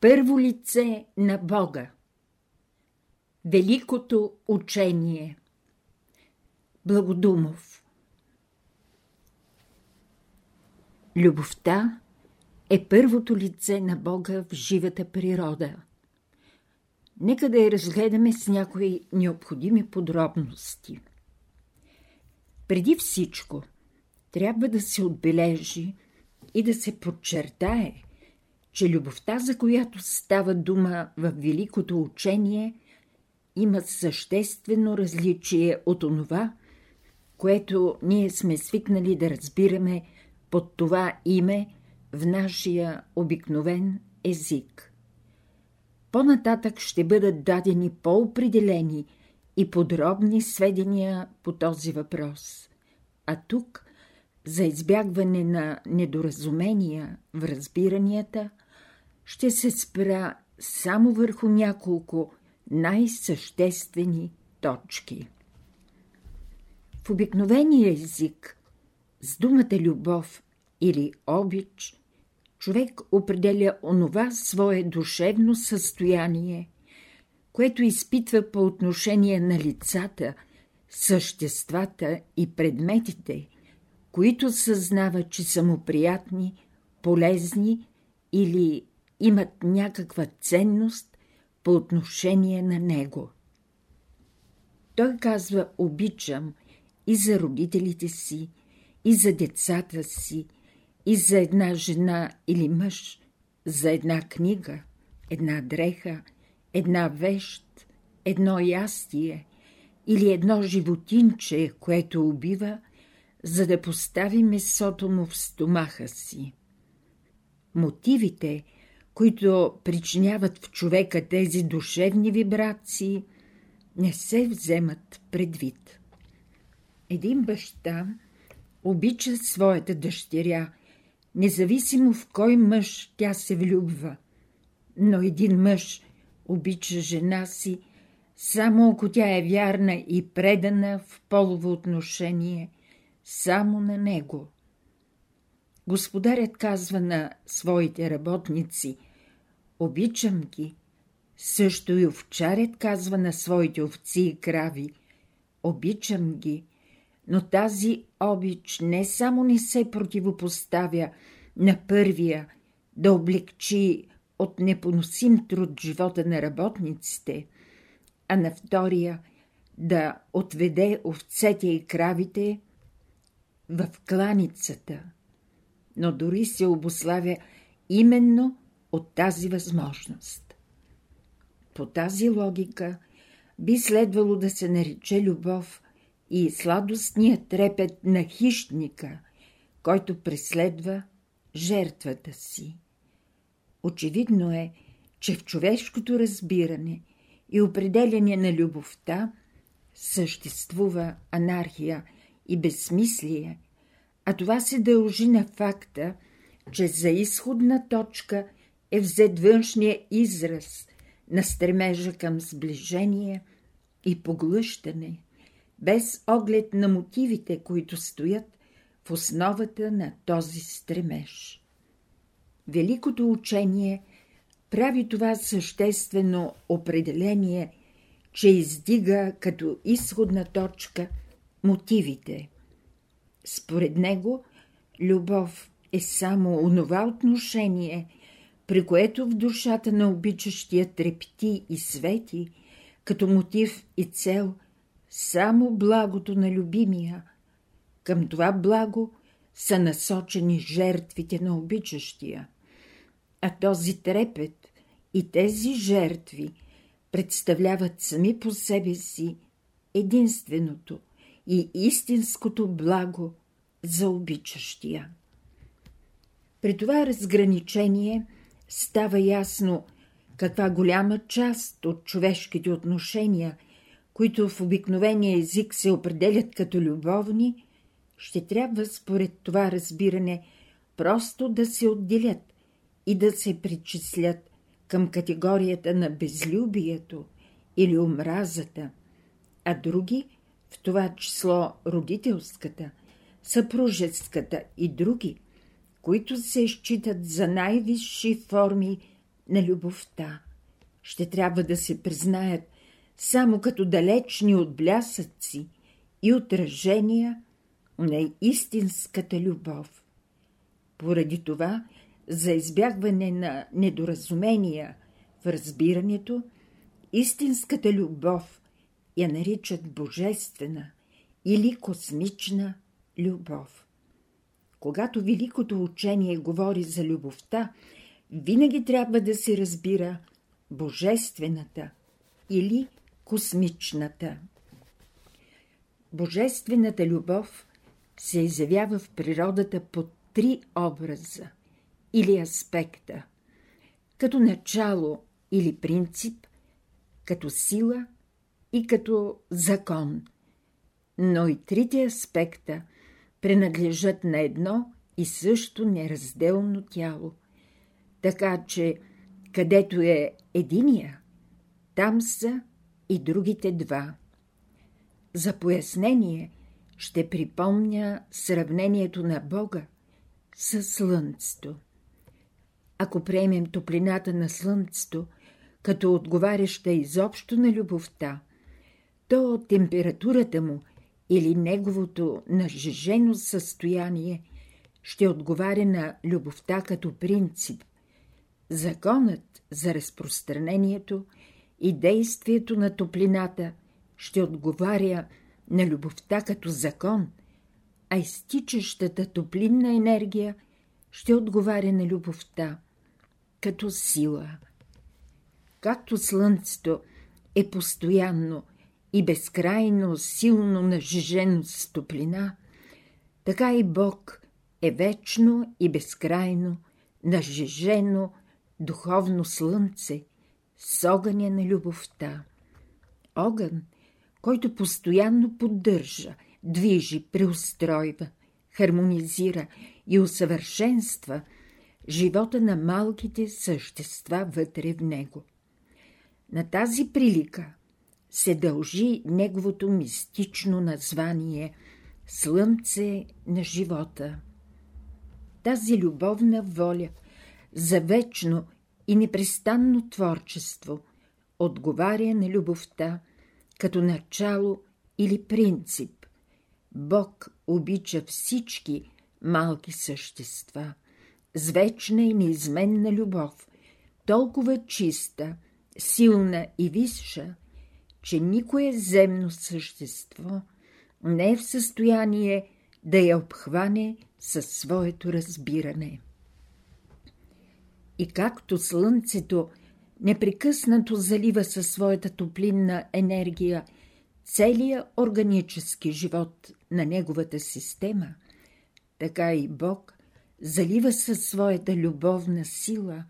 Първо лице на Бога Великото учение Благодумов Любовта е първото лице на Бога в живата природа. Нека да я разгледаме с някои необходими подробности. Преди всичко, трябва да се отбележи и да се подчертае, че любовта, за която става дума в Великото учение, има съществено различие от онова, което ние сме свикнали да разбираме под това име в нашия обикновен език. По-нататък ще бъдат дадени по-определени и подробни сведения по този въпрос. А тук, за избягване на недоразумения в разбиранията, ще се спра само върху няколко най-съществени точки. В обикновения език с думата любов или обич човек определя онова свое душевно състояние, което изпитва по отношение на лицата, съществата и предметите, които съзнава, че са му приятни, полезни или имат някаква ценност по отношение на него. Той казва обичам и за родителите си, и за децата си, и за една жена или мъж, за една книга, една дреха, една вещ, едно ястие или едно животинче, което убива, за да постави месото му в стомаха си. Мотивите, които причиняват в човека тези душевни вибрации, не се вземат предвид. Един баща обича своята дъщеря независимо в кой мъж тя се влюбва. Но един мъж обича жена си, само ако тя е вярна и предана в полово отношение, само на него. Господарят казва на своите работници «Обичам ги», също и овчарят казва на своите овци и крави «Обичам ги», но тази обич не само не се противопоставя на първия да облегчи от непоносим труд живота на работниците, а на втория да отведе овцете и кравите в кланицата, но дори се обославя именно от тази възможност. По тази логика би следвало да се нарече любов и сладостният трепет на хищника, който преследва жертвата си. Очевидно е, че в човешкото разбиране и определяне на любовта съществува анархия и безсмислие, а това се дължи на факта, че за изходна точка е взет външния израз на стремежа към сближение и поглъщане – без оглед на мотивите, които стоят в основата на този стремеж. Великото учение прави това съществено определение, че издига като изходна точка мотивите. Според него, любов е само онова отношение, при което в душата на обичащия трепти и свети, като мотив и цел – само благото на любимия. Към това благо са насочени жертвите на обичащия. А този трепет и тези жертви представляват сами по себе си единственото и истинското благо за обичащия. При това разграничение става ясно каква голяма част от човешките отношения – които в обикновения език се определят като любовни, ще трябва според това разбиране просто да се отделят и да се причислят към категорията на безлюбието или омразата, а други, в това число родителската, съпружеската и други, които се считат за най-висши форми на любовта. Ще трябва да се признаят само като далечни от блясъци и отражения на истинската любов. Поради това, за избягване на недоразумения в разбирането, истинската любов я наричат божествена или космична любов. Когато великото учение говори за любовта, винаги трябва да се разбира божествената или космичната. Божествената любов се изявява в природата под три образа или аспекта като начало или принцип, като сила и като закон. Но и трите аспекта принадлежат на едно и също неразделно тяло. Така че, където е единия, там са и другите два. За пояснение ще припомня сравнението на Бога с Слънцето. Ако приемем топлината на Слънцето като отговаряща изобщо на любовта, то температурата му или неговото нажежено състояние ще отговаря на любовта като принцип. Законът за разпространението и действието на топлината ще отговаря на любовта като закон, а изтичащата топлинна енергия ще отговаря на любовта като сила. Както слънцето е постоянно и безкрайно силно нажежено с топлина, така и Бог е вечно и безкрайно нажежено духовно слънце с огъня на любовта. Огън, който постоянно поддържа, движи, преустройва, хармонизира и усъвършенства живота на малките същества вътре в него. На тази прилика се дължи неговото мистично название Слънце на живота. Тази любовна воля за вечно и непрестанно творчество отговаря на любовта като начало или принцип. Бог обича всички малки същества с вечна и неизменна любов, толкова чиста, силна и висша, че никое земно същество не е в състояние да я обхване със своето разбиране. И както слънцето непрекъснато залива със своята топлинна енергия целия органически живот на неговата система, така и Бог залива със своята любовна сила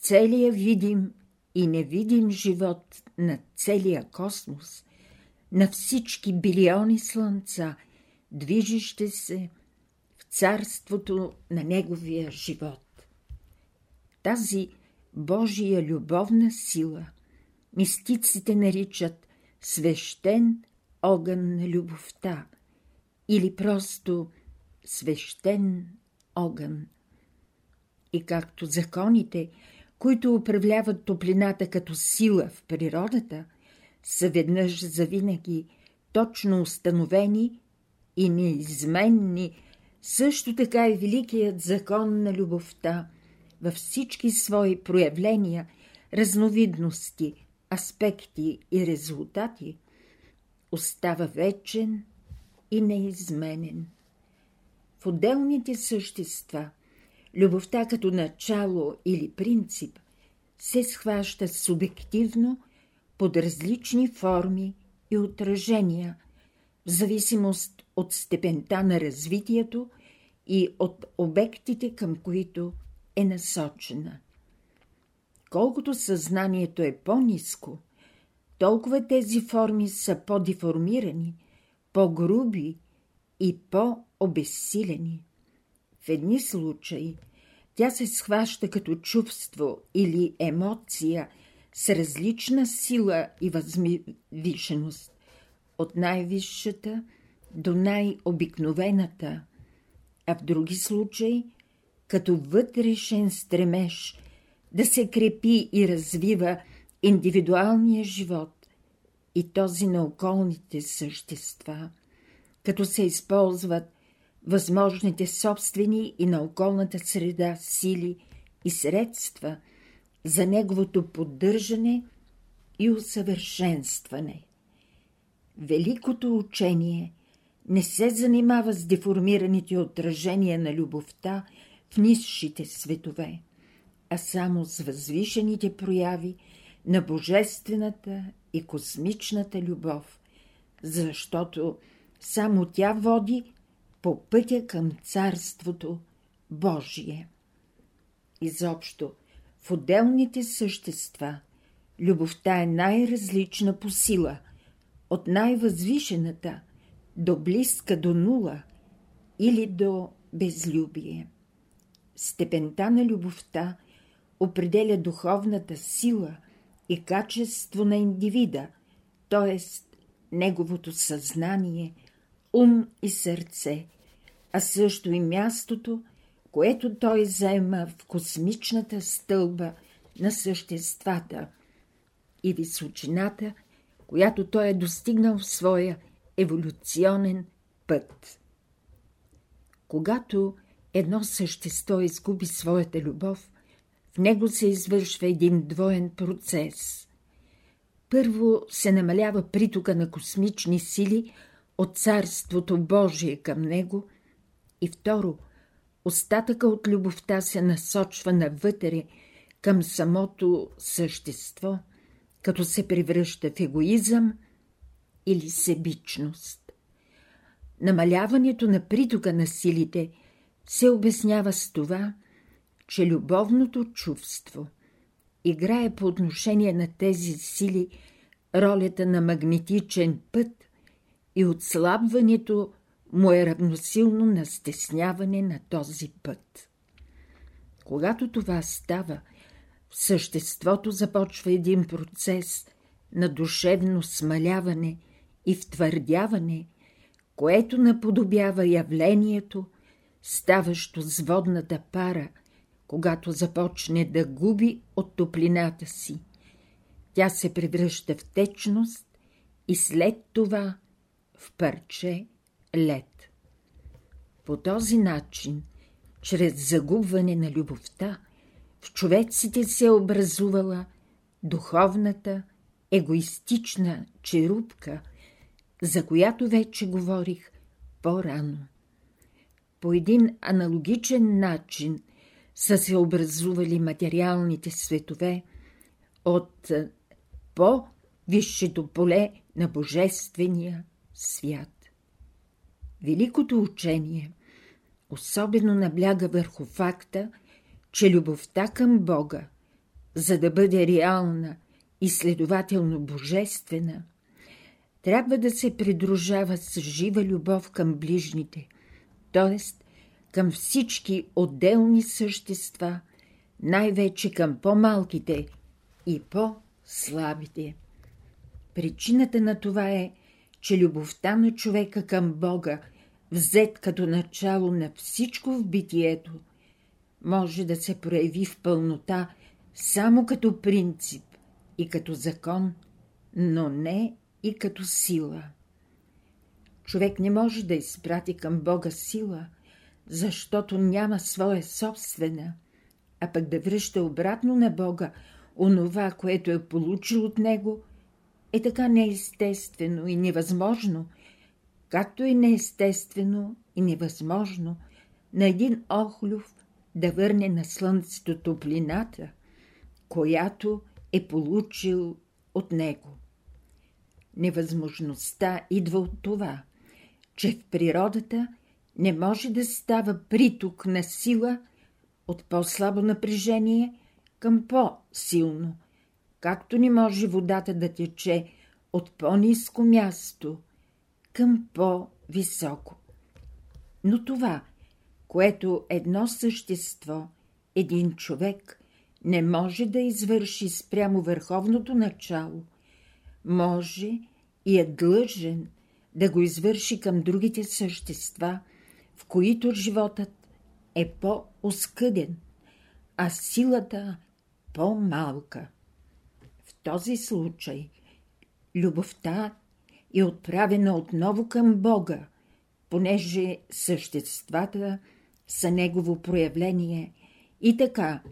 целия видим и невидим живот на целия космос, на всички билиони слънца, движещи се в царството на неговия живот. Тази Божия любовна сила мистиците наричат свещен огън на любовта или просто свещен огън. И както законите, които управляват топлината като сила в природата, са веднъж завинаги точно установени и неизменни, също така и великият закон на любовта във всички свои проявления, разновидности, аспекти и резултати, остава вечен и неизменен. В отделните същества, любовта като начало или принцип се схваща субективно под различни форми и отражения, в зависимост от степента на развитието и от обектите, към които е насочена. Колкото съзнанието е по-низко, толкова тези форми са по-деформирани, по-груби и по-обесилени. В едни случаи тя се схваща като чувство или емоция с различна сила и възвишеност, от най-висшата до най-обикновената, а в други случаи като вътрешен стремеж да се крепи и развива индивидуалния живот и този на околните същества, като се използват възможните собствени и на околната среда сили и средства за неговото поддържане и усъвършенстване. Великото учение не се занимава с деформираните отражения на любовта в низшите светове, а само с възвишените прояви на божествената и космичната любов, защото само тя води по пътя към Царството Божие. Изобщо, в отделните същества любовта е най-различна по сила, от най-възвишената до близка до нула или до безлюбие. Степента на любовта определя духовната сила и качество на индивида, т.е. неговото съзнание, ум и сърце, а също и мястото, което той заема в космичната стълба на съществата и височината, която той е достигнал в своя еволюционен път. Когато едно същество изгуби своята любов, в него се извършва един двоен процес. Първо се намалява притока на космични сили от Царството Божие към него и второ, остатъка от любовта се насочва навътре към самото същество, като се превръща в егоизъм или себичност. Намаляването на притока на силите се обяснява с това, че любовното чувство играе по отношение на тези сили ролята на магнетичен път и отслабването му е равносилно на стесняване на този път. Когато това става, в съществото започва един процес на душевно смаляване и втвърдяване, което наподобява явлението, ставащо с водната пара, когато започне да губи от топлината си. Тя се превръща в течност и след това в парче лед. По този начин, чрез загубване на любовта, в човеците се е образувала духовната, егоистична черупка, за която вече говорих по-рано. По един аналогичен начин са се образували материалните светове от по-висшето поле на Божествения свят. Великото учение особено набляга върху факта, че любовта към Бога, за да бъде реална и следователно божествена, трябва да се придружава с жива любов към ближните, т.е. към всички отделни същества, най-вече към по-малките и по-слабите. Причината на това е, че любовта на човека към Бога, взет като начало на всичко в битието, може да се прояви в пълнота само като принцип и като закон, но не и като сила. Човек не може да изпрати към Бога сила, защото няма своя собствена, а пък да връща обратно на Бога онова, което е получил от Него, е така неестествено и невъзможно, както е неестествено и невъзможно на един охлюв да върне на слънцето топлината, която е получил от него. Невъзможността идва от това, че в природата не може да става приток на сила от по-слабо напрежение към по-силно, както не може водата да тече от по-низко място към по-високо. Но това, което едно същество, един човек, не може да извърши спрямо върховното начало, може и е длъжен да го извърши към другите същества, в които животът е по-оскъден, а силата по-малка. В този случай любовта е отправена отново към Бога, понеже съществата са Негово проявление и така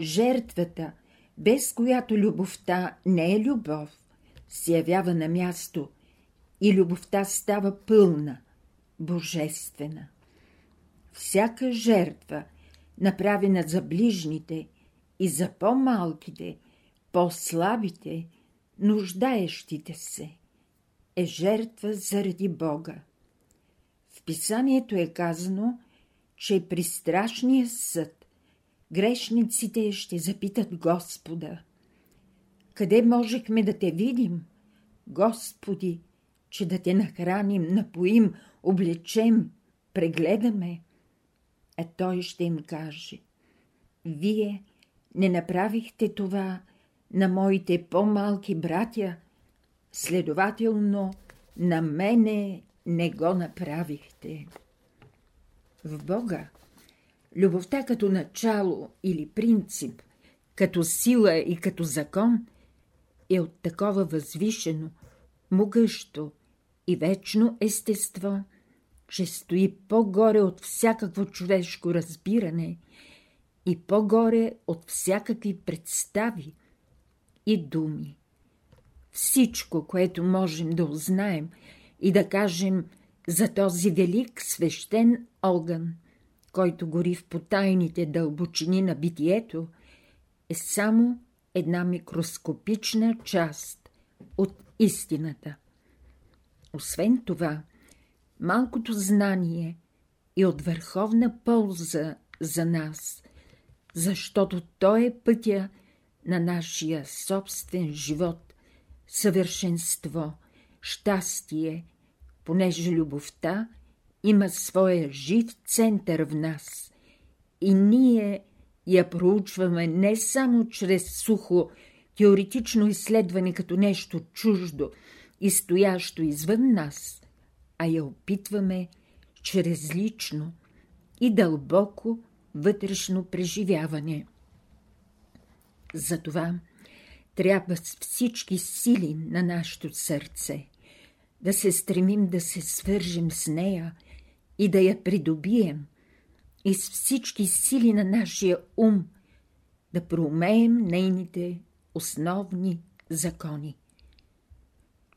жертвата, без която любовта не е любов, се явява на място и любовта става пълна, божествена. Всяка жертва, направена за ближните и за по-малките, по-слабите, нуждаещите се, е жертва заради Бога. В писанието е казано, че при страшния съд грешниците ще запитат Господа. Къде можехме да те видим, Господи, че да те нахраним, напоим, облечем, прегледаме? А той ще им каже, вие не направихте това на моите по-малки братя, следователно на мене не го направихте. В Бога любовта като начало или принцип, като сила и като закон е от такова възвишено, могъщо и вечно естество, че стои по-горе от всякакво човешко разбиране и по-горе от всякакви представи и думи. Всичко, което можем да узнаем и да кажем за този велик свещен огън, който гори в потайните дълбочини на битието, е само една микроскопична част от истината. Освен това, малкото знание е от върховна полза за нас, защото то е пътя на нашия собствен живот, съвършенство, щастие, понеже любовта има своя жив център в нас и ние я проучваме не само чрез сухо теоретично изследване като нещо чуждо и стоящо извън нас, а я опитваме чрез лично и дълбоко вътрешно преживяване. Затова трябва с всички сили на нашето сърце да се стремим да се свържем с нея и да я придобием, и с всички сили на нашия ум да проумеем нейните основни закони.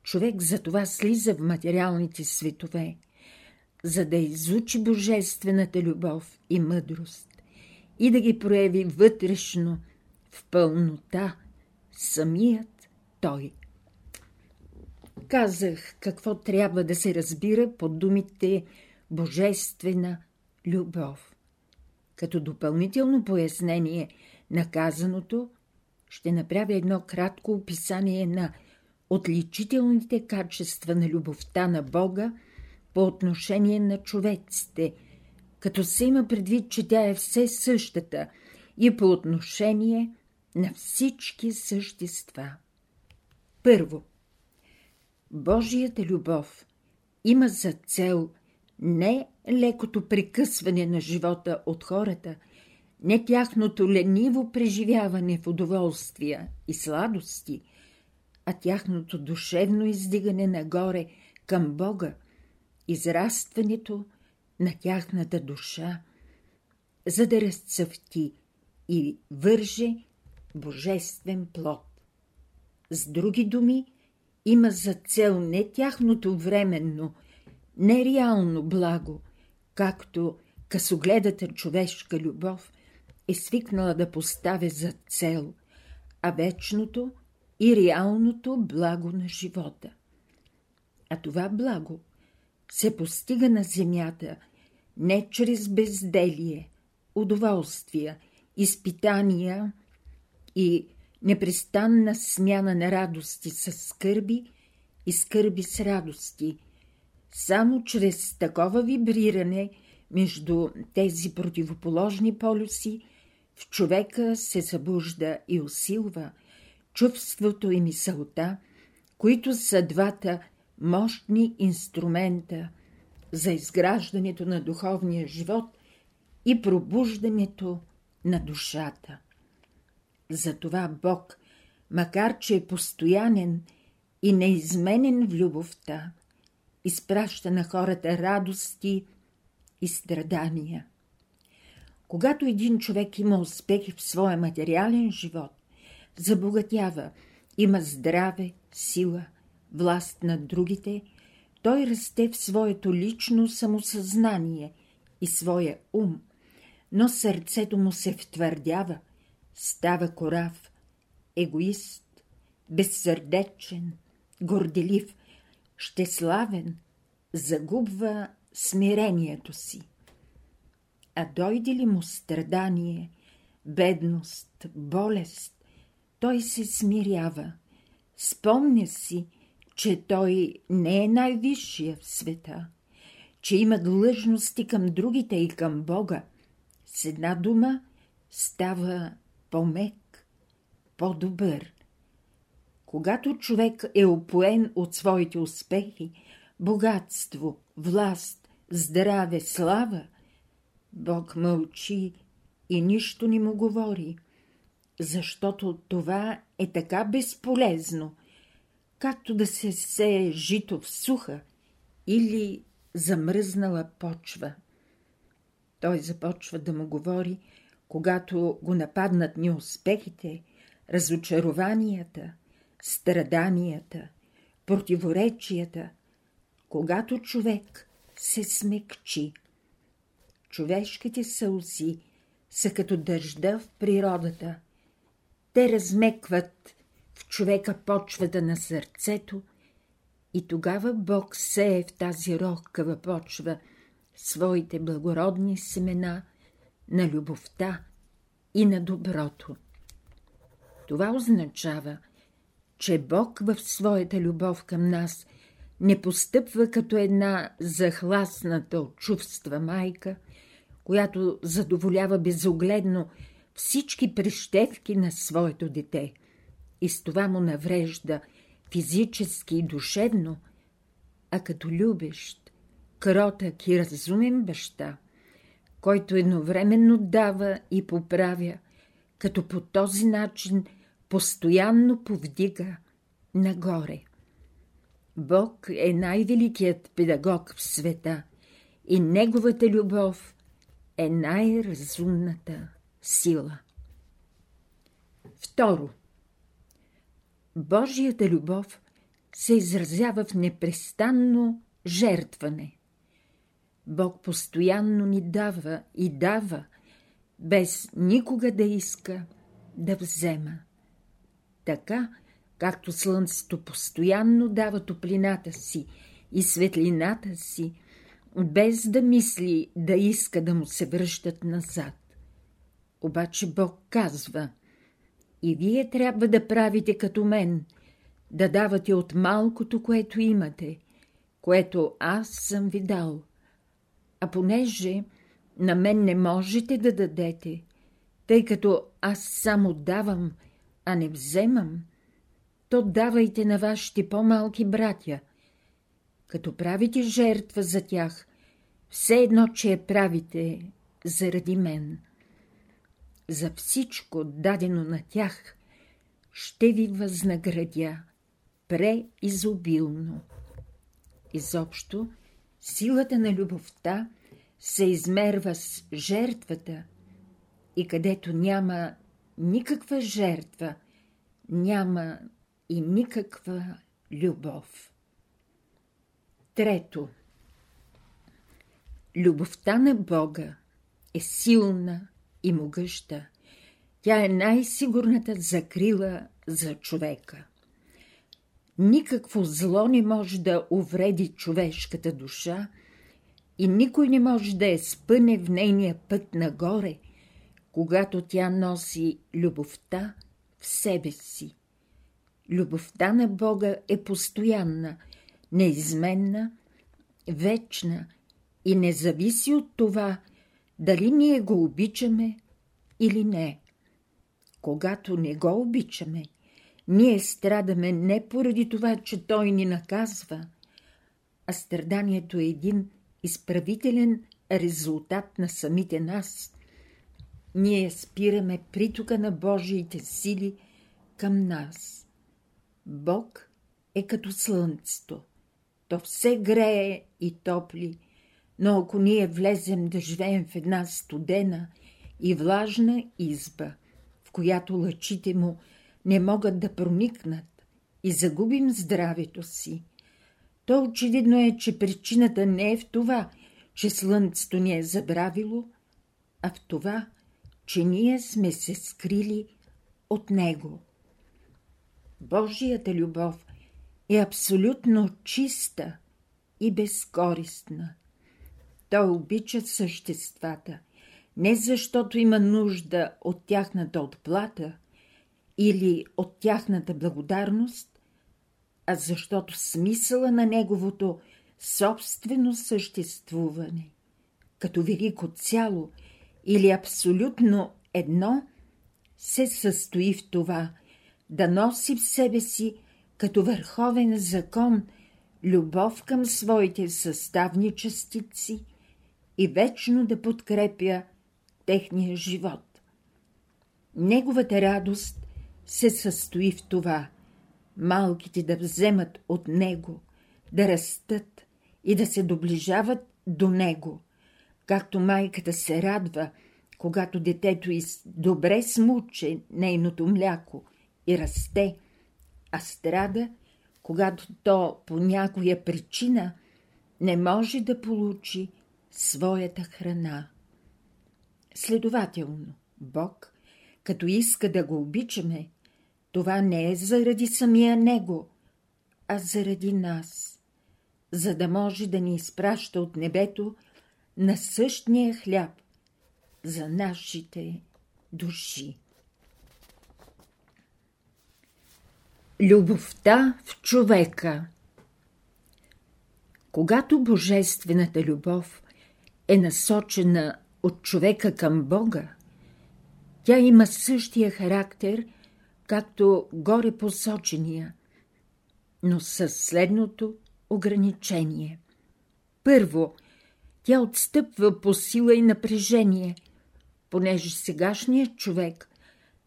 Човек за това слиза в материалните светове, за да изучи божествената любов и мъдрост и да ги прояви вътрешно в пълнота самият той. Казах какво трябва да се разбира под думите божествена любов. Като допълнително пояснение на казаното, ще направя едно кратко описание на отличителните качества на любовта на Бога по отношение на човеците, като се има предвид, че тя е все същата и по отношение на всички същества. Първо, Божията любов има за цел не лекото прекъсване на живота от хората, не тяхното лениво преживяване в удоволствия и сладости, а тяхното душевно издигане нагоре към Бога, израстването на тяхната душа, за да разцъфти и върже божествен плод. С други думи, има за цел не тяхното временно, нереално благо, както късогледата човешка любов е свикнала да поставя за цел, а вечното и реалното благо на живота. А това благо се постига на земята не чрез безделие, удоволствия, изпитания и непрестанна смяна на радости с скърби и скърби с радости. Само чрез такова вибриране между тези противоположни полюси в човека се събужда и усилва чувството и мисълта, които са двата мощни инструмента за изграждането на духовния живот и пробуждането на душата. Затова Бог, макар че е постоянен и неизменен в любовта, изпраща на хората радости и страдания. Когато един човек има успехи в своя материален живот, забогатява, има здраве, сила, власт над другите, той расте в своето лично самосъзнание и своя ум, но сърцето му се втвърдява, става корав, егоист, безсърдечен, горделив, щеславен, загубва смирението си. А дойде ли му страдание, бедност, болест, той се смирява, спомня си, че той не е най-висшия в света, че има длъжности към другите и към Бога. С една дума става по-мек, по-добър. Когато човек е опоен от своите успехи, богатство, власт, здраве, слава, Бог мълчи и нищо не му говори, защото това е така безполезно, както да се сее жито в суха или замръзнала почва. Той започва да му говори, когато го нападнат неуспехите, разочарованията, страданията, противоречията, когато човек се смекчи. Човешките сълзи са като дъжда в природата. Те размекват в човека почвата на сърцето и тогава Бог сее в тази рохкава почва своите благородни семена на любовта и на доброто. Това означава, че Бог в своята любов към нас не постъпва като една захласната от чувства майка, която задоволява безогледно всички прищевки на своето дете и с това му наврежда физически и душевно, а като любещ, кротък и разумен баща, който едновременно дава и поправя, като по този начин постоянно повдига нагоре. Бог е най-великият педагог в света и неговата любов е най-разумната сила. Второ. Божията любов се изразява в непрестанно жертване. Бог постоянно ни дава и дава, без никога да иска да взема. Така, както слънцето постоянно дава топлината си и светлината си, без да мисли да иска да му се връщат назад. Обаче Бог казва – и вие трябва да правите като мен, да давате от малкото, което имате, което аз съм ви дал. А понеже на мен не можете да дадете, тъй като аз само давам, а не вземам, то давайте на вашите по-малки братя. Като правите жертва за тях, все едно, че я правите заради мен за всичко дадено на тях, ще ви възнаградя преизобилно. Изобщо, силата на любовта се измерва с жертвата и където няма никаква жертва, няма и никаква любов. Трето. Любовта на Бога е силна и могъща. Тя е най-сигурната закрила за човека. Никакво зло не може да увреди човешката душа и никой не може да я спъне в нейния път нагоре, когато тя носи любовта в себе си. Любовта на Бога е постоянна, неизменна, вечна и не зависи от това, дали ние го обичаме или не. Когато не го обичаме, ние страдаме не поради това, че той ни наказва, а страданието е един изправителен резултат на самите нас. ние спираме притока на Божиите сили към нас. Бог е като слънцето. То все грее и топли, но ако ние влезем да живеем в една студена и влажна изба, в която лъчите му не могат да проникнат и загубим здравето си, то очевидно е, че причината не е в това, че слънцето ни е забравило, а в това, че ние сме се скрили от него. Божията любов е абсолютно чиста и безкористна. Той обича съществата, не защото има нужда от тяхната отплата или от тяхната благодарност, а защото смисъла на неговото собствено съществуване, като велико цяло или абсолютно едно, се състои в това да носи в себе си като върховен закон любов към своите съставни частици и вечно да подкрепя техния живот. Неговата радост се състои в това малките да вземат от него, да растат и да се доближават до него, както майката се радва, когато детето из добре смуче нейното мляко и расте, а страда, когато то по някоя причина не може да получи своята храна. Следователно, Бог, като иска да го обичаме, това не е заради самия Него, а заради нас, за да може да ни изпраща от небето на същия хляб за нашите души. Любовта в човека Когато божествената любов е насочена от човека към Бога, тя има същия характер, както горе посочения, но със следното ограничение. Първо, тя отстъпва по сила и напрежение, понеже сегашният човек,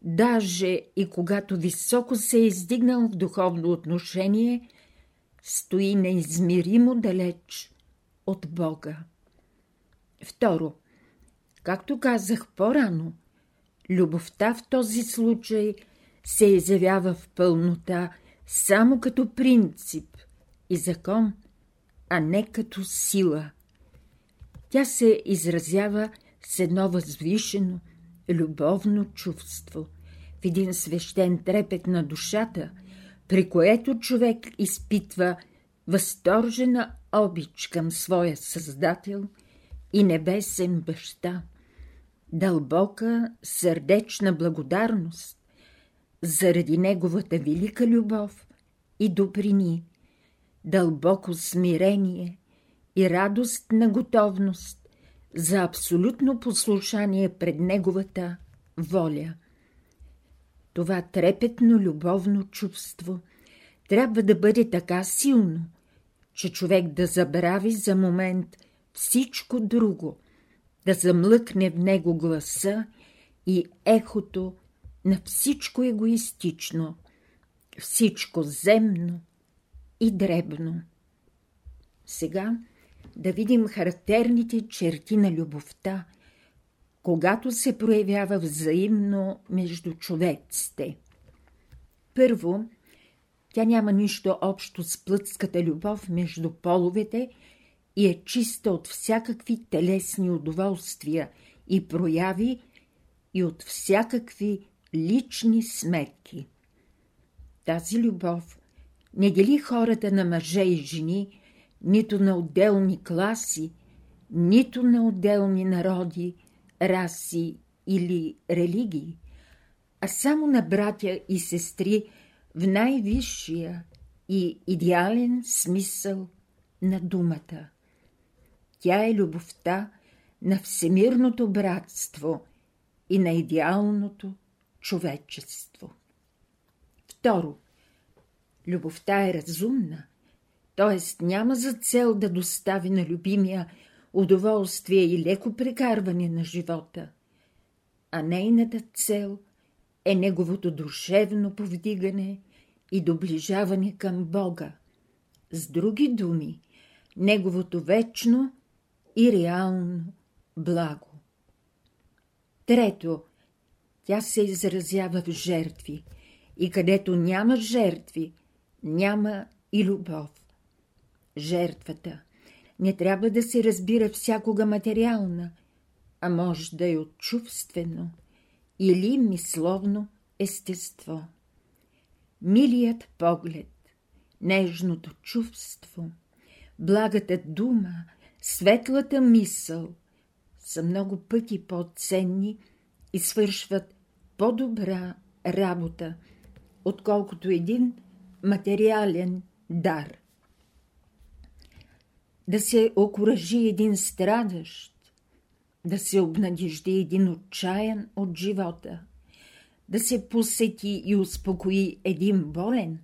даже и когато високо се е издигнал в духовно отношение, стои неизмеримо далеч от Бога. Второ, както казах по-рано, любовта в този случай се изявява в пълнота само като принцип и закон, а не като сила. Тя се изразява с едно възвишено, любовно чувство, в един свещен трепет на душата, при което човек изпитва възторжена обич към своя Създател – и небесен баща, дълбока сърдечна благодарност заради неговата велика любов и доприни, дълбоко смирение и радост на готовност за абсолютно послушание пред неговата воля. Това трепетно любовно чувство трябва да бъде така силно, че човек да забрави за момент – всичко друго, да замлъкне в него гласа и ехото на всичко егоистично, всичко земно и дребно. Сега да видим характерните черти на любовта, когато се проявява взаимно между човеците. Първо, тя няма нищо общо с плътската любов между половете – и е чиста от всякакви телесни удоволствия и прояви и от всякакви лични сметки. Тази любов не дели хората на мъже и жени, нито на отделни класи, нито на отделни народи, раси или религии, а само на братя и сестри в най-висшия и идеален смисъл на думата. Тя е любовта на всемирното братство и на идеалното човечество. Второ, любовта е разумна, т.е. няма за цел да достави на любимия удоволствие и леко прекарване на живота. а нейната цел е неговото душевно повдигане и доближаване към Бога. С други думи, неговото вечно и реално благо. Трето, тя се изразява в жертви и където няма жертви, няма и любов. Жертвата не трябва да се разбира всякога материална, а може да е от чувствено или мисловно естество. Милият поглед, нежното чувство, благата дума, светлата мисъл са много пъти по-ценни и свършват по-добра работа, отколкото един материален дар. Да се окоръжи един страдащ, да се обнадежди един отчаян от живота, да се посети и успокои един болен,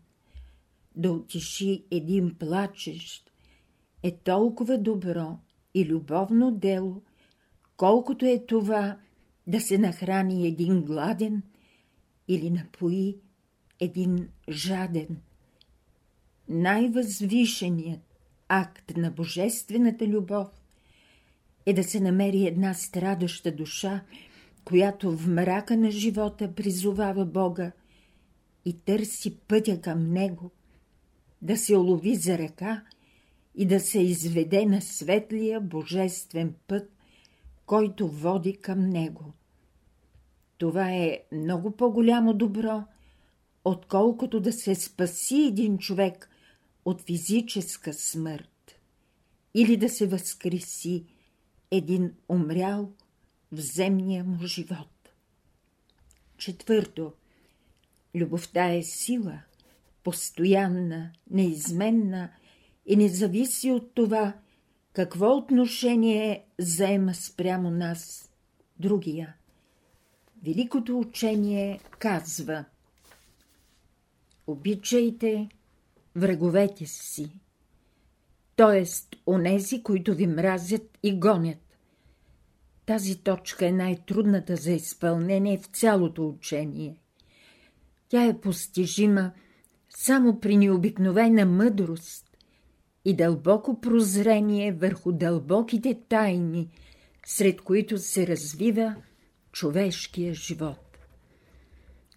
да утеши един плачещ, е толкова добро и любовно дело, колкото е това да се нахрани един гладен или напои един жаден. Най-възвишеният акт на божествената любов е да се намери една страдаща душа, която в мрака на живота призовава Бога и търси пътя към Него, да се улови за ръка и да се изведе на светлия божествен път, който води към Него. Това е много по-голямо добро, отколкото да се спаси един човек от физическа смърт или да се възкреси един умрял в земния му живот. Четвърто. Любовта е сила, постоянна, неизменна и не зависи от това, какво отношение заема спрямо нас другия. Великото учение казва Обичайте враговете си, т.е. онези, които ви мразят и гонят. Тази точка е най-трудната за изпълнение в цялото учение. Тя е постижима само при необикновена мъдрост и дълбоко прозрение върху дълбоките тайни, сред които се развива човешкия живот.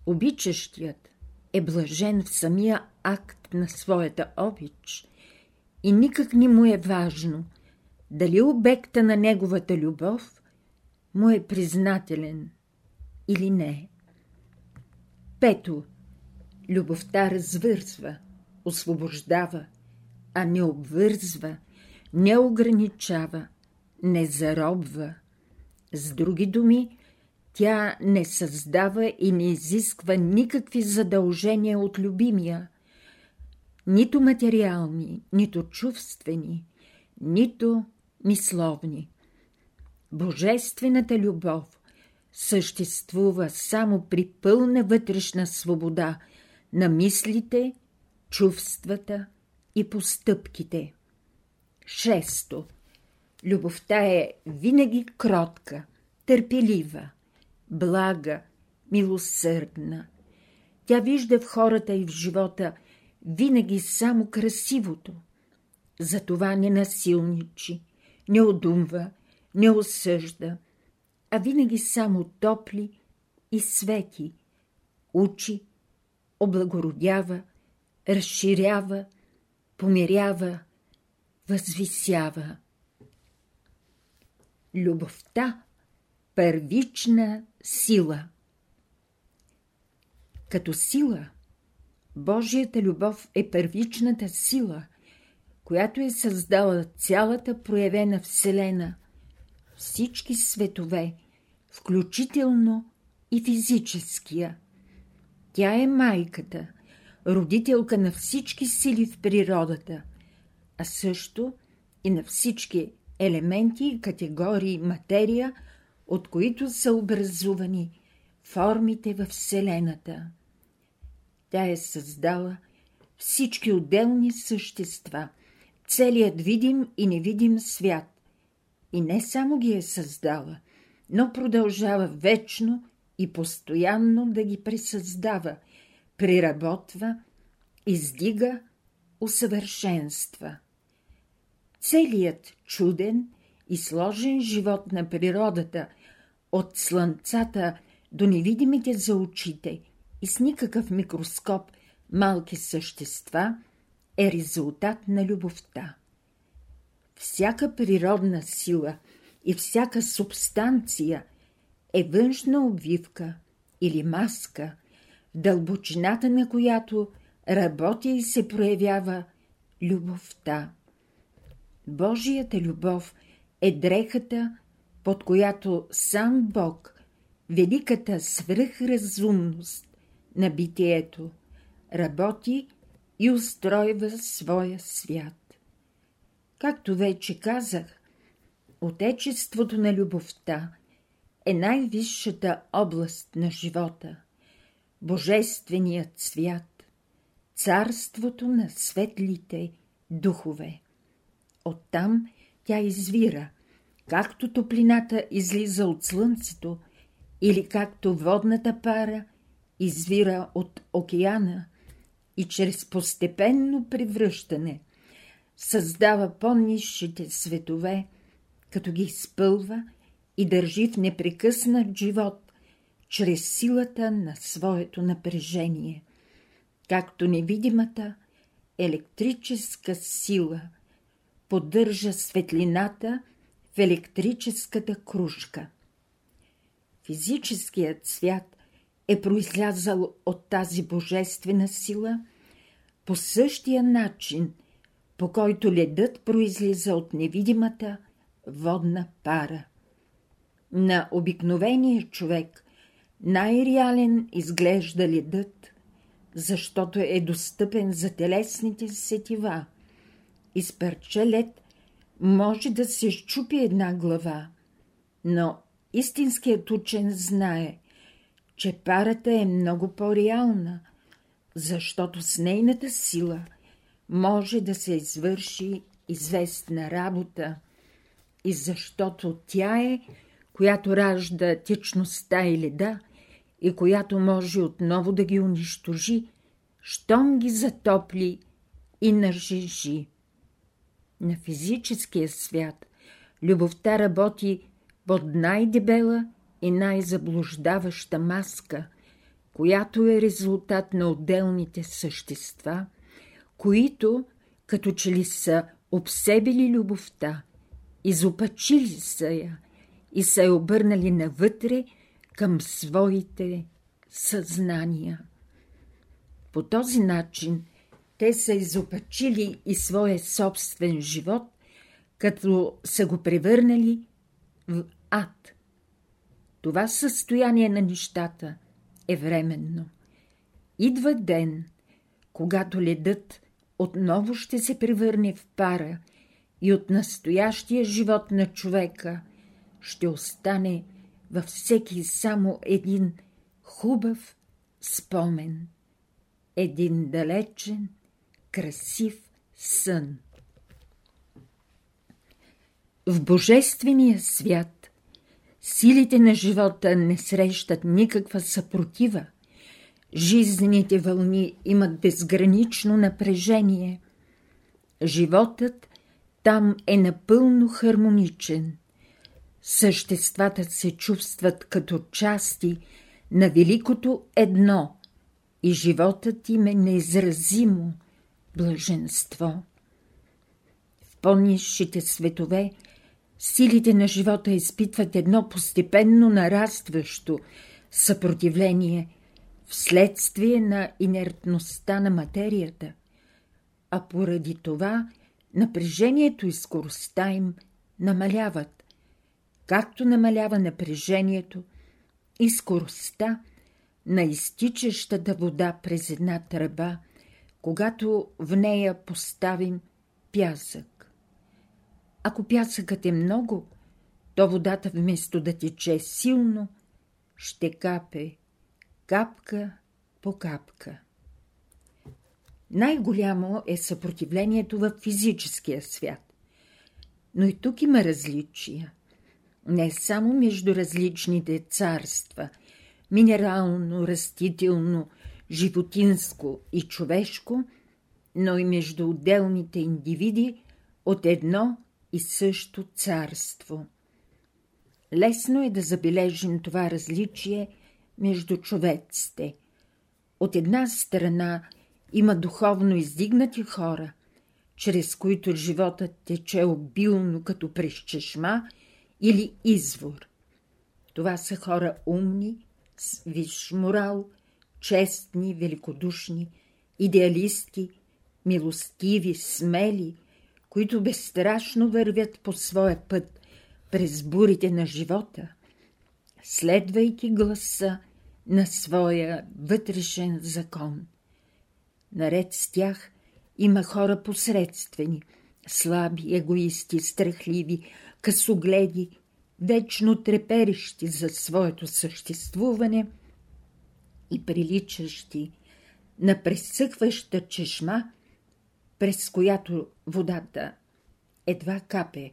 Обичащият е блажен в самия акт на своята обич и никак не му е важно дали обекта на неговата любов му е признателен или не. Пето. Любовта развързва, освобождава, а не обвързва, не ограничава, не заробва. С други думи, тя не създава и не изисква никакви задължения от любимия, нито материални, нито чувствени, нито мисловни. Божествената любов съществува само при пълна вътрешна свобода на мислите, чувствата и постъпките. Шесто. Любовта е винаги кротка, търпелива блага, милосърдна. Тя вижда в хората и в живота винаги само красивото. Затова не насилничи, не одумва, не осъжда, а винаги само топли и свети, учи, облагородява, разширява, помирява, възвисява. Любовта – първична сила. Като сила, Божията любов е първичната сила, която е създала цялата проявена Вселена, всички светове, включително и физическия. Тя е майката, родителка на всички сили в природата, а също и на всички елементи и категории материя – от които са образувани формите във Вселената. Тя е създала всички отделни същества, целият видим и невидим свят. И не само ги е създала, но продължава вечно и постоянно да ги пресъздава, преработва, издига, усъвършенства. Целият чуден и сложен живот на природата, от слънцата до невидимите за очите и с никакъв микроскоп малки същества, е резултат на любовта. Всяка природна сила и всяка субстанция е външна обвивка или маска, дълбочината на която работи и се проявява любовта. Божията любов е дрехата, под която сам Бог, великата свръхразумност на битието, работи и устройва своя свят. Както вече казах, Отечеството на любовта е най-висшата област на живота, Божественият свят, царството на светлите духове. Оттам тя извира, както топлината излиза от слънцето или както водната пара извира от океана и чрез постепенно превръщане създава по-низшите светове, като ги изпълва и държи в непрекъснат живот чрез силата на своето напрежение, както невидимата електрическа сила – поддържа светлината в електрическата кружка. Физическият свят е произлязал от тази божествена сила по същия начин, по който ледът произлиза от невидимата водна пара. На обикновения човек най-реален изглежда ледът, защото е достъпен за телесните сетива – из парче лед може да се щупи една глава, но истинският учен знае, че парата е много по-реална, защото с нейната сила може да се извърши известна работа и защото тя е, която ражда течността и леда и която може отново да ги унищожи, щом ги затопли и нажежи на физическия свят, любовта работи под най-дебела и най-заблуждаваща маска, която е резултат на отделните същества, които, като че ли са обсебили любовта, изопачили са я и са я обърнали навътре към своите съзнания. По този начин те са изопачили и своя собствен живот, като са го превърнали в ад. Това състояние на нещата е временно. Идва ден, когато ледът отново ще се превърне в пара и от настоящия живот на човека ще остане във всеки само един хубав спомен, един далечен, красив сън. В Божествения свят силите на живота не срещат никаква съпротива. Жизнените вълни имат безгранично напрежение. Животът там е напълно хармоничен. Съществата се чувстват като части на великото едно и животът им е неизразимо – блаженство. В по-низшите светове силите на живота изпитват едно постепенно нарастващо съпротивление вследствие на инертността на материята, а поради това напрежението и скоростта им намаляват, както намалява напрежението и скоростта на изтичащата вода през една тръба – когато в нея поставим пясък. Ако пясъкът е много, то водата вместо да тече силно, ще капе капка по капка. Най-голямо е съпротивлението в физическия свят. Но и тук има различия. Не само между различните царства, минерално, растително, животинско и човешко, но и между отделните индивиди от едно и също царство. Лесно е да забележим това различие между човеците. От една страна има духовно издигнати хора, чрез които животът тече обилно като през чешма или извор. Това са хора умни, с висш морал, честни, великодушни, идеалисти, милостиви, смели, които безстрашно вървят по своя път през бурите на живота, следвайки гласа на своя вътрешен закон. Наред с тях има хора посредствени, слаби, егоисти, страхливи, късогледи, вечно треперещи за своето съществуване и приличащи на пресъхваща чешма, през която водата едва капе.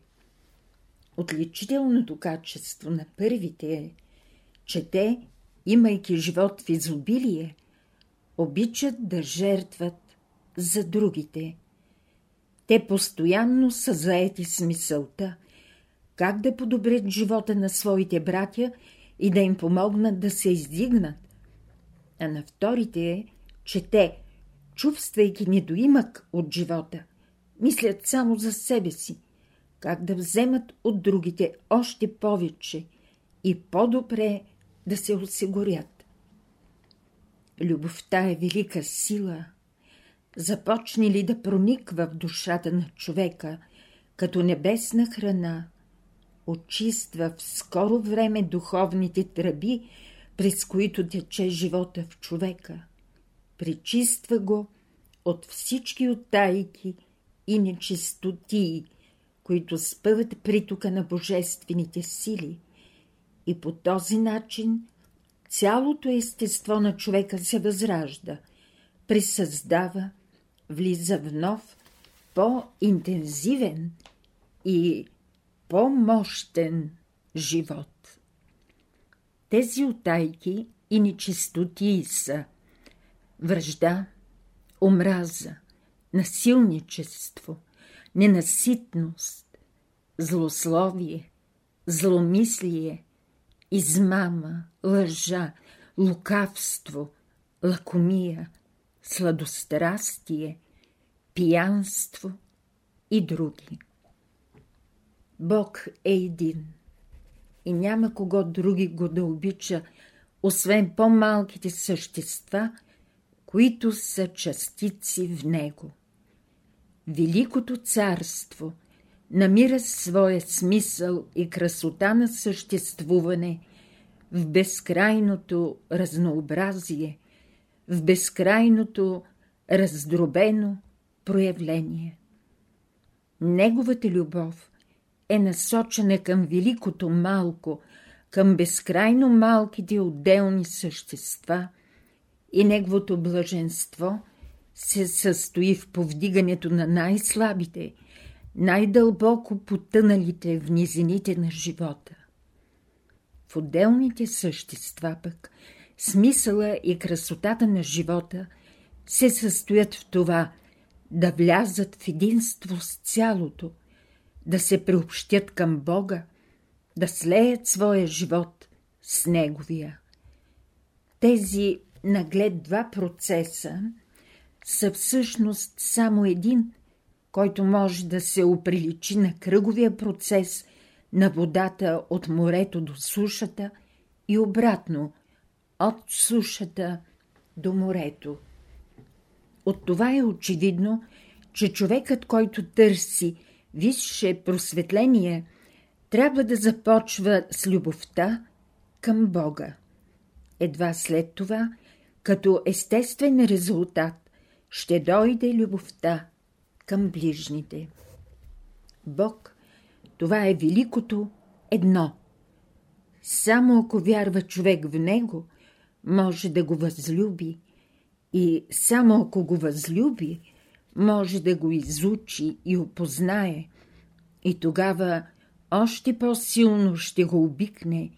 Отличителното качество на първите е, че те, имайки живот в изобилие, обичат да жертват за другите. Те постоянно са заети с мисълта – как да подобрят живота на своите братя и да им помогнат да се издигнат. А на вторите е, че те, чувствайки недоимък от живота, мислят само за себе си, как да вземат от другите още повече и по-добре да се осигурят. Любовта е велика сила. Започне ли да прониква в душата на човека, като небесна храна, очиства в скоро време духовните тръби, през които тече живота в човека. Причиства го от всички оттайки и нечистотии, които спъват притока на божествените сили. И по този начин цялото естество на човека се възражда, пресъздава, влиза в нов, по-интензивен и по-мощен живот. Тези отайки и нечистотии са връжда, омраза, насилничество, ненаситност, злословие, зломислие, измама, лъжа, лукавство, лакомия, сладострастие, пиянство и други. Бог е един и няма кого други го да обича, освен по-малките същества, които са частици в Него. Великото царство намира своя смисъл и красота на съществуване в безкрайното разнообразие, в безкрайното раздробено проявление. Неговата любов е насочена към великото малко, към безкрайно малките отделни същества и неговото блаженство се състои в повдигането на най-слабите, най-дълбоко потъналите в низините на живота. В отделните същества пък смисъла и красотата на живота се състоят в това да влязат в единство с цялото – да се приобщят към Бога, да слеят своя живот с Неговия. Тези наглед два процеса са всъщност само един, който може да се оприличи на кръговия процес на водата от морето до сушата и обратно от сушата до морето. От това е очевидно, че човекът, който търси висше просветление трябва да започва с любовта към Бога. Едва след това, като естествен резултат, ще дойде любовта към ближните. Бог – това е великото едно. Само ако вярва човек в Него, може да го възлюби и само ако го възлюби – може да го изучи и опознае, и тогава още по-силно ще го обикне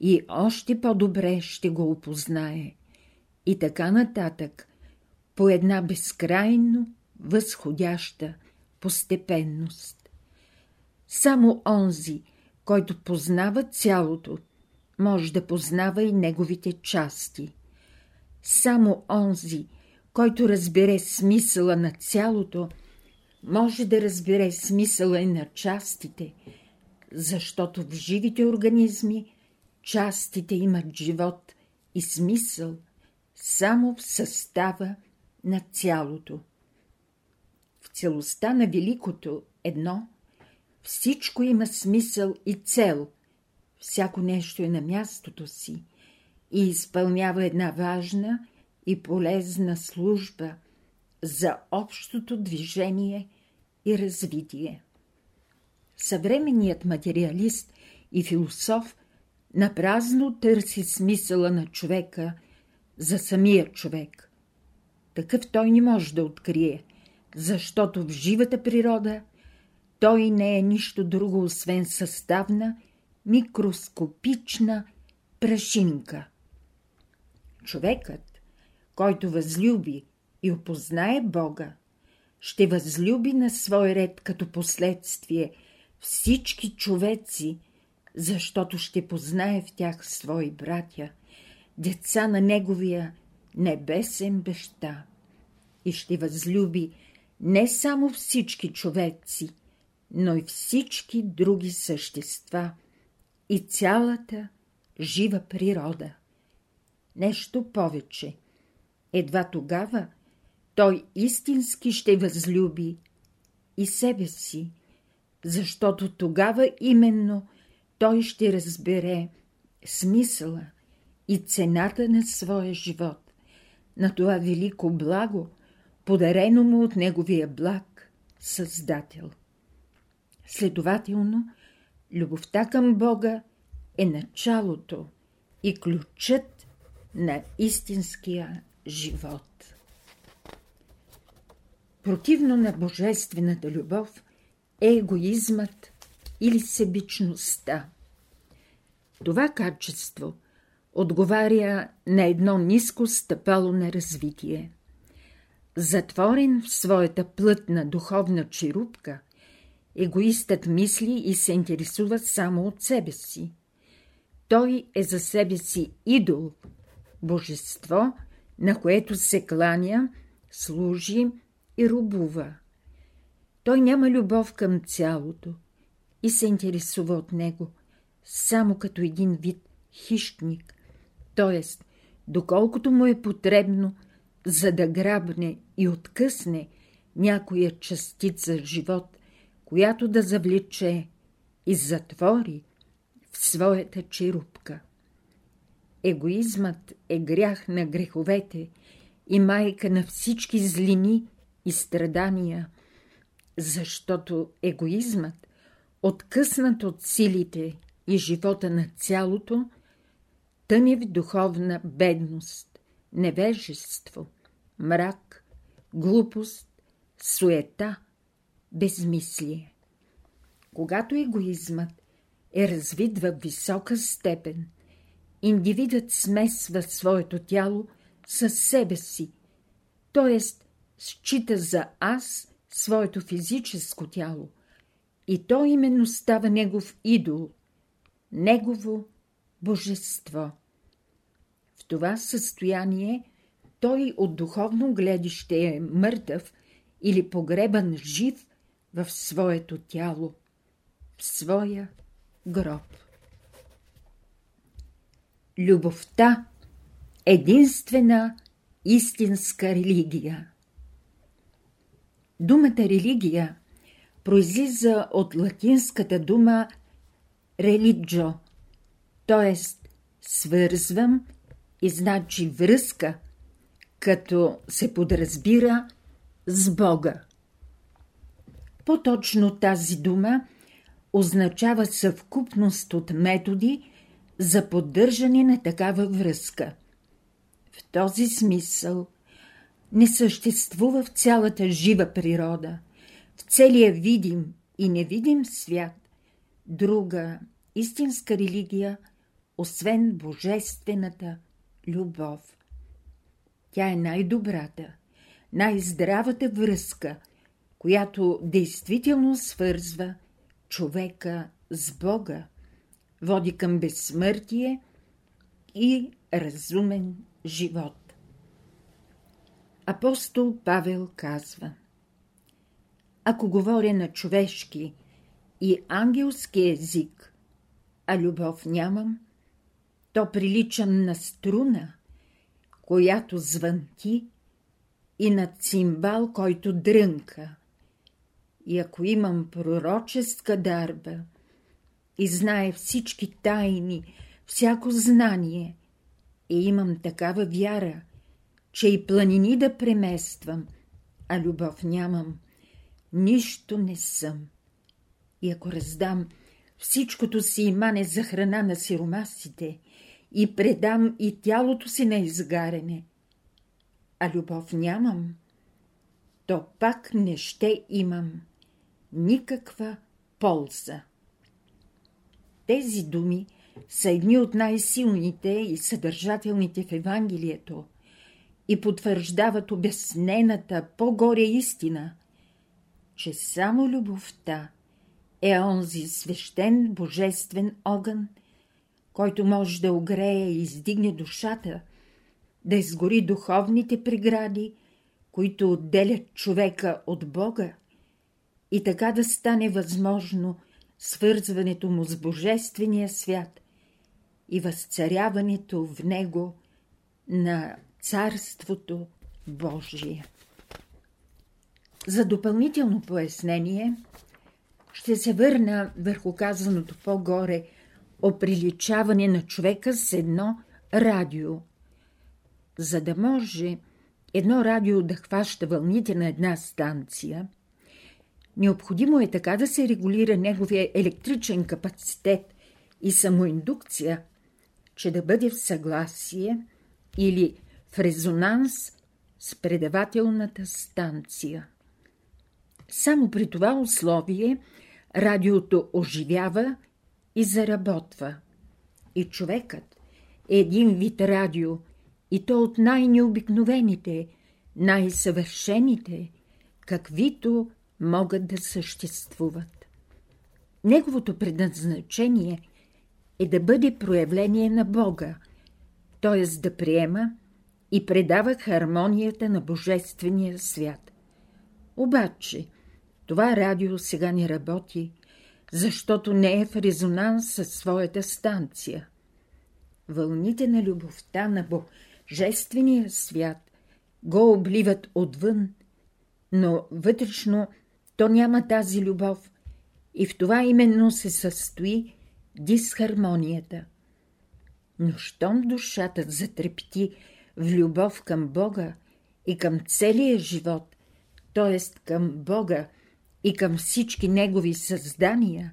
и още по-добре ще го опознае. И така нататък, по една безкрайно възходяща постепенност. Само онзи, който познава цялото, може да познава и неговите части. Само онзи, който разбере смисъла на цялото, може да разбере смисъла и на частите, защото в живите организми частите имат живот и смисъл само в състава на цялото. В целостта на великото едно всичко има смисъл и цел, всяко нещо е на мястото си и изпълнява една важна и полезна служба за общото движение и развитие. Съвременният материалист и философ напразно търси смисъла на човека за самия човек. Такъв той не може да открие, защото в живата природа той не е нищо друго, освен съставна, микроскопична прашинка. Човекът, който възлюби и опознае Бога, ще възлюби на свой ред като последствие всички човеци, защото ще познае в тях свои братя, деца на неговия небесен баща и ще възлюби не само всички човеци, но и всички други същества и цялата жива природа. Нещо повече. Едва тогава той истински ще възлюби и себе си, защото тогава именно той ще разбере смисъла и цената на своя живот, на това велико благо, подарено му от неговия благ Създател. Следователно, любовта към Бога е началото и ключът на истинския живот. Противно на божествената любов е егоизмът или себичността. Това качество отговаря на едно ниско стъпало на развитие. Затворен в своята плътна духовна черупка, егоистът мисли и се интересува само от себе си. Той е за себе си идол, божество, на което се кланя, служи и рубува. Той няма любов към цялото и се интересува от него, само като един вид хищник, т.е. доколкото му е потребно, за да грабне и откъсне някоя частица живот, която да завлече и затвори в своята черупка. Егоизмът е грях на греховете и майка на всички злини и страдания, защото егоизмът, откъснат от силите и живота на цялото, тъне в духовна бедност, невежество, мрак, глупост, суета, безмислие. Когато егоизмът е развит в висока степен, индивидът смесва своето тяло със себе си, т.е. счита за аз своето физическо тяло, и то именно става негов идол, негово божество. В това състояние той от духовно гледище е мъртъв или погребан жив в своето тяло, в своя гроб. Любовта – единствена истинска религия. Думата религия произлиза от латинската дума релиджо, т.е. свързвам и значи връзка, като се подразбира с Бога. По-точно тази дума означава съвкупност от методи за поддържане на такава връзка. В този смисъл не съществува в цялата жива природа, в целия видим и невидим свят, друга истинска религия, освен божествената любов. Тя е най-добрата, най-здравата връзка, която действително свързва човека с Бога, води към безсмъртие и разумен живот. Апостол Павел казва Ако говоря на човешки и ангелски език, а любов нямам, то приличам на струна, която звънти и на цимбал, който дрънка. И ако имам пророческа дарба и знае всички тайни, всяко знание, и имам такава вяра, че и планини да премествам, а любов нямам, нищо не съм. И ако раздам всичкото си имане за храна на сиромасите и предам и тялото си на изгаряне, а любов нямам, то пак не ще имам никаква полза. Тези думи са едни от най-силните и съдържателните в Евангелието и потвърждават обяснената по-горе истина, че само любовта е онзи свещен божествен огън, който може да огрее и издигне душата, да изгори духовните прегради, които отделят човека от Бога, и така да стане възможно свързването му с Божествения свят и възцаряването в него на Царството Божие. За допълнително пояснение ще се върна върху казаното по-горе о приличаване на човека с едно радио. За да може едно радио да хваща вълните на една станция, необходимо е така да се регулира неговия електричен капацитет и самоиндукция, че да бъде в съгласие или в резонанс с предавателната станция. Само при това условие радиото оживява и заработва. И човекът е един вид радио, и то от най-необикновените, най-съвършените, каквито могат да съществуват. Неговото предназначение е да бъде проявление на Бога, т.е. да приема и предава хармонията на Божествения свят. Обаче, това радио сега не работи, защото не е в резонанс със своята станция. Вълните на любовта на Божествения свят го обливат отвън, но вътрешно то няма тази любов и в това именно се състои дисхармонията. Но щом душата затрепти в любов към Бога и към целия живот, т.е. към Бога и към всички Негови създания,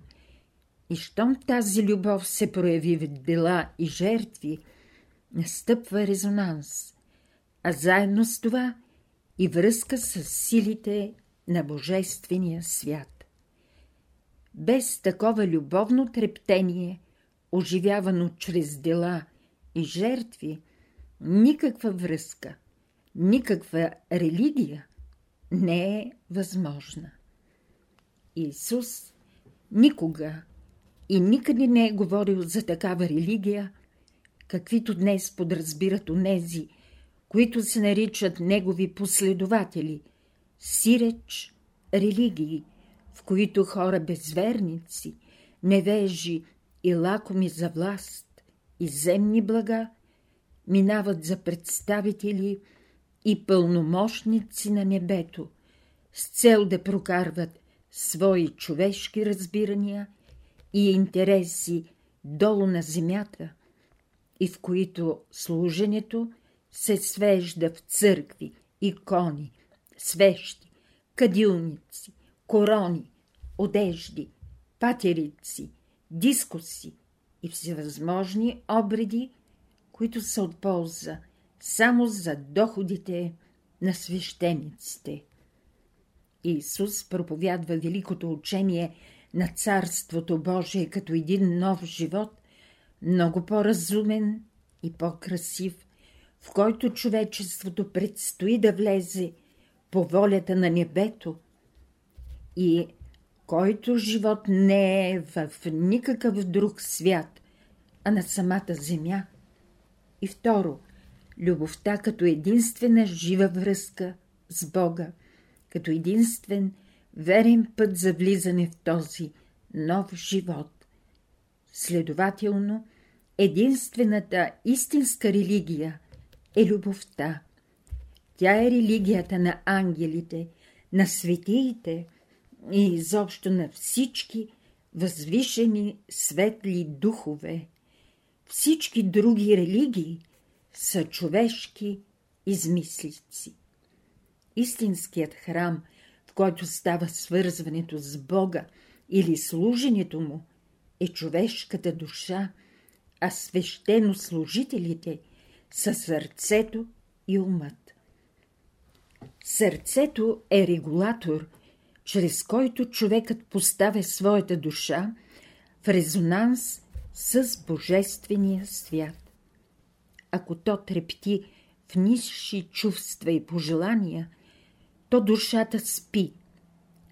и щом тази любов се прояви в дела и жертви, настъпва резонанс, а заедно с това и връзка с силите на Божествения свят. Без такова любовно трептение, оживявано чрез дела и жертви, никаква връзка, никаква религия не е възможна. Исус никога и никъде не е говорил за такава религия, каквито днес подразбират онези, които се наричат негови последователи – сиреч религии, в които хора безверници, невежи и лакоми за власт и земни блага минават за представители и пълномощници на небето, с цел да прокарват свои човешки разбирания и интереси долу на земята, и в които служенето се свежда в църкви, икони, свещи, кадилници, корони, одежди, патерици, дискуси и всевъзможни обреди, които са от полза само за доходите на свещениците. Исус проповядва великото учение на Царството Божие като един нов живот, много по-разумен и по-красив, в който човечеството предстои да влезе по волята на небето и който живот не е в никакъв друг свят, а на самата земя. И второ, любовта като единствена жива връзка с Бога, като единствен верен път за влизане в този нов живот. Следователно, единствената истинска религия е любовта. Тя е религията на ангелите, на светиите и изобщо на всички възвишени светли духове. Всички други религии са човешки измислици. Истинският храм, в който става свързването с Бога или служенето му, е човешката душа, а свещено служителите са сърцето и умът. Сърцето е регулатор, чрез който човекът поставя своята душа в резонанс с Божествения свят. Ако то трепти в нисши чувства и пожелания, то душата спи,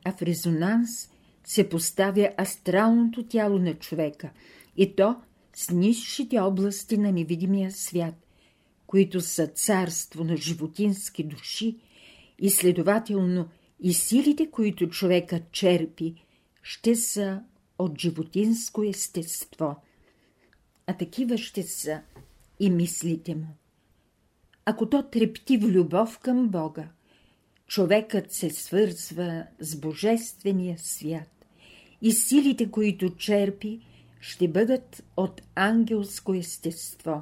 а в резонанс се поставя астралното тяло на човека и то с нисшите области на невидимия свят, които са царство на животински души и следователно и силите, които човекът черпи, ще са от животинско естество. А такива ще са и мислите му. Ако то трепти в любов към Бога, човекът се свързва с Божествения свят и силите, които черпи, ще бъдат от ангелско естество.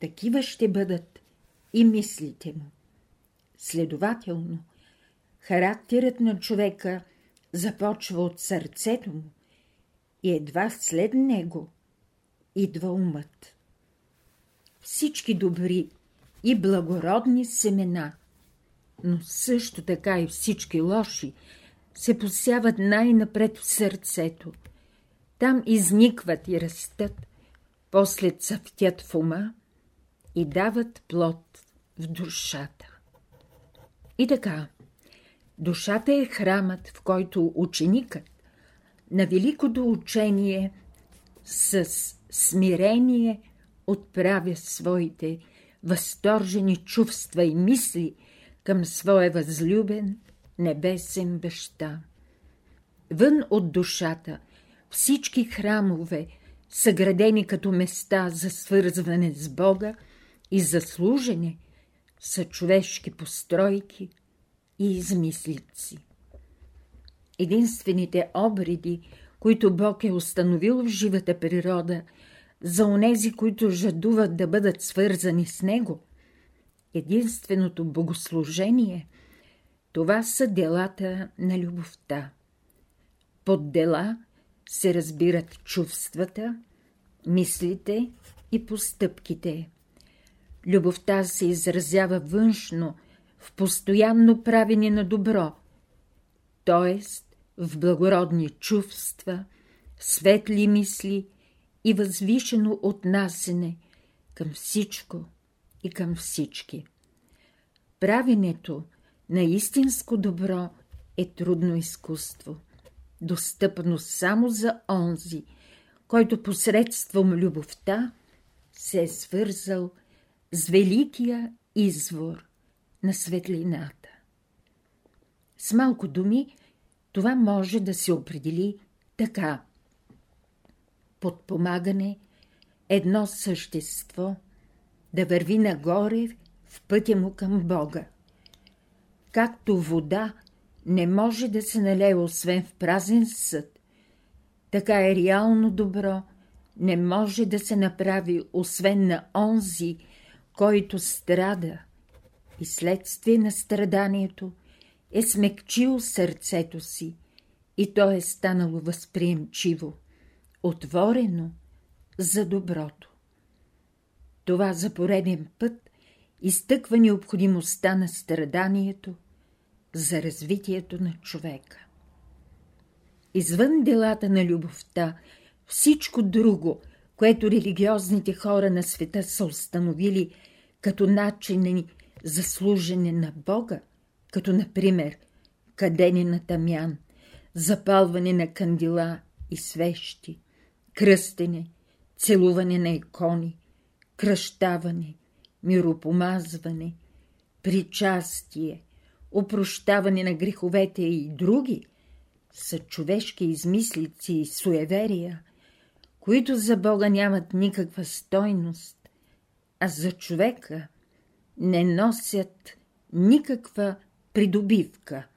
Такива ще бъдат и мислите му. Следователно, характерът на човека започва от сърцето му и едва след него идва умът. Всички добри и благородни семена, но също така и всички лоши, се посяват най-напред в сърцето. Там изникват и растат, после цъфтят в ума и дават плод в душата. И така, душата е храмът, в който ученикът на великото учение с смирение отправя своите възторжени чувства и мисли към своя възлюбен небесен баща. Вън от душата всички храмове са градени като места за свързване с Бога и за служене, са човешки постройки и измислици. Единствените обреди, които Бог е установил в живата природа – за онези, които жадуват да бъдат свързани с Него, единственото богослужение, това са делата на любовта. Под дела се разбират чувствата, мислите и постъпките. Любовта се изразява външно, в постоянно правене на добро, т.е. в благородни чувства, светли мисли и възвишено отнасене към всичко и към всички. Правенето на истинско добро е трудно изкуство, достъпно само за онзи, който посредством любовта се е свързал с великия извор на светлината. С малко думи това може да се определи така – подпомагане едно същество да върви нагоре в пътя му към Бога. Както вода не може да се налее освен в празен съд, така е реално добро не може да се направи освен на онзи, който страда и следствие на страданието е смекчил сърцето си и то е станало възприемчиво отворено за доброто. Това за пореден път изтъква необходимостта на страданието за развитието на човека. Извън делата на любовта, всичко друго, което религиозните хора на света са установили като начини за служене на Бога, като например кадене на тамян, запалване на кандила и свещи, кръстене, целуване на икони, кръщаване, миропомазване, причастие, опрощаване на греховете и други, са човешки измислици и суеверия, които за Бога нямат никаква стойност, а за човека не носят никаква придобивка –